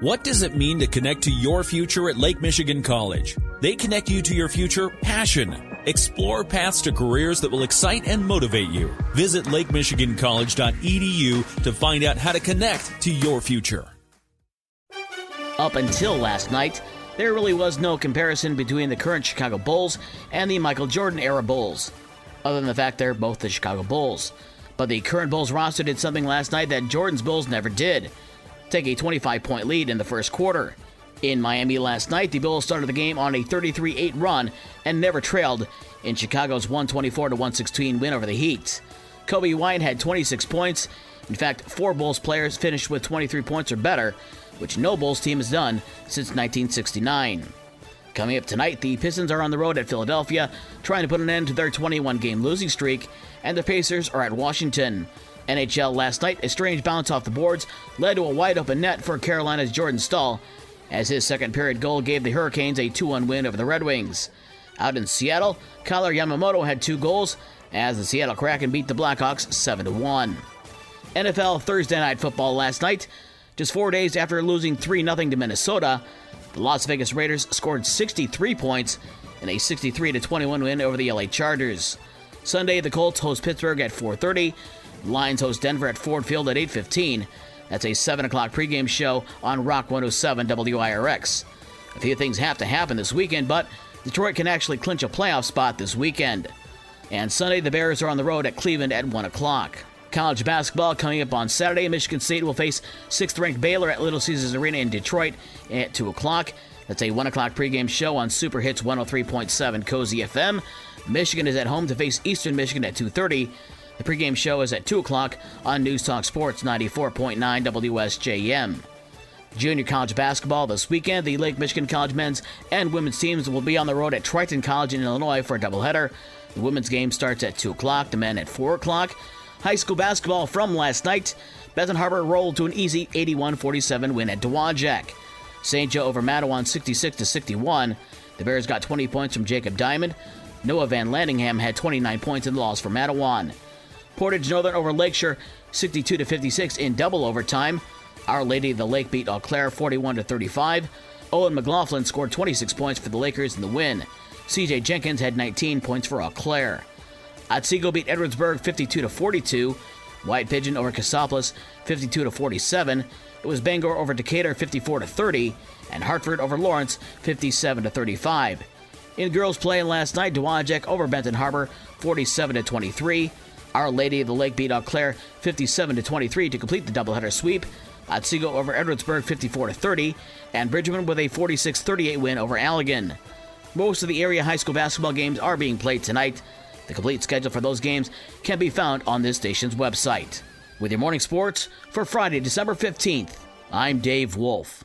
What does it mean to connect to your future at Lake Michigan College? They connect you to your future passion. Explore paths to careers that will excite and motivate you. Visit lakemichigancollege.edu to find out how to connect to your future. Up until last night, there really was no comparison between the current Chicago Bulls and the Michael Jordan era Bulls, other than the fact they're both the Chicago Bulls. But the current Bulls roster did something last night that Jordan's Bulls never did take a 25 point lead in the first quarter. In Miami last night, the Bulls started the game on a 33 8 run and never trailed in Chicago's 124 116 win over the Heat. Coby White had 26 points. In fact, four Bulls players finished with 23 points or better, which no Bulls team has done since 1969. Coming up tonight, the Pistons are on the road at Philadelphia, trying to put an end to their 21 game losing streak, and the Pacers are at Washington. NHL last night, a strange bounce off the boards led to a wide open net for Carolina's Jordan Staal, as his second period goal gave the Hurricanes a 2 1 win over the Red Wings. Out in Seattle, Kailer Yamamoto had two goals as the Seattle Kraken beat the Blackhawks 7 1. NFL Thursday Night Football last night, just four days after losing 3 0 to Minnesota, the Las Vegas Raiders scored 63 points in a 63 21 win over the LA Chargers. Sunday, the Colts host Pittsburgh at 4:30. Lions host Denver at Ford Field at 8:15. That's a 7 o'clock pregame show on Rock 107 WIRX. A few things have to happen this weekend, but Detroit can actually clinch a playoff spot this weekend. And Sunday, the Bears are on the road at Cleveland at 1 o'clock. College basketball coming up on Saturday. Michigan State will face 6th ranked Baylor at Little Caesars Arena in Detroit at 2 o'clock. That's a 1 o'clock pregame show on Super Hits 103.7 Cozy FM. Michigan is at home to face Eastern Michigan at 2.30. The pregame show is at 2 o'clock on News Talk Sports 94.9 WSJM. Junior college basketball this weekend. The Lake Michigan College men's and women's teams will be on the road at Triton College in Illinois for a doubleheader. The women's game starts at 2 o'clock, the men at 4 o'clock. High school basketball from last night. Benton Harbor rolled to an easy 81 47 win at Dowagiac. St. Joe over Mattawan 66 61. The Bears got 20 points from Jacob Diamond. Noah Van Landingham had 29 points in the loss for Mattawan. Portage Northern over Lakeshore 62 to 56 in double overtime. Our Lady of the Lake beat Eau Claire 41 to 35. Owen McLaughlin scored 26 points for the Lakers in the win. CJ Jenkins had 19 points for Eau Claire. Otsego beat Edwardsburg 52 to 42. White Pigeon over Cassopolis 52 to 47. It was Bangor over Decatur 54 to 30, and Hartford over Lawrence 57 to 35. In girls play last night, Dowagiac over Benton Harbor 47 to 23. Our Lady of the Lake beat Eau Claire 57 to 23 to complete the doubleheader sweep. Otsego over Edwardsburg 54 to 30, and Bridgman with a 46-38 win over Allegan. Most of the area high school basketball games are being played tonight. The complete schedule for those games can be found on this station's website. With your morning sports for Friday, December 15th, I'm Dave Wolf.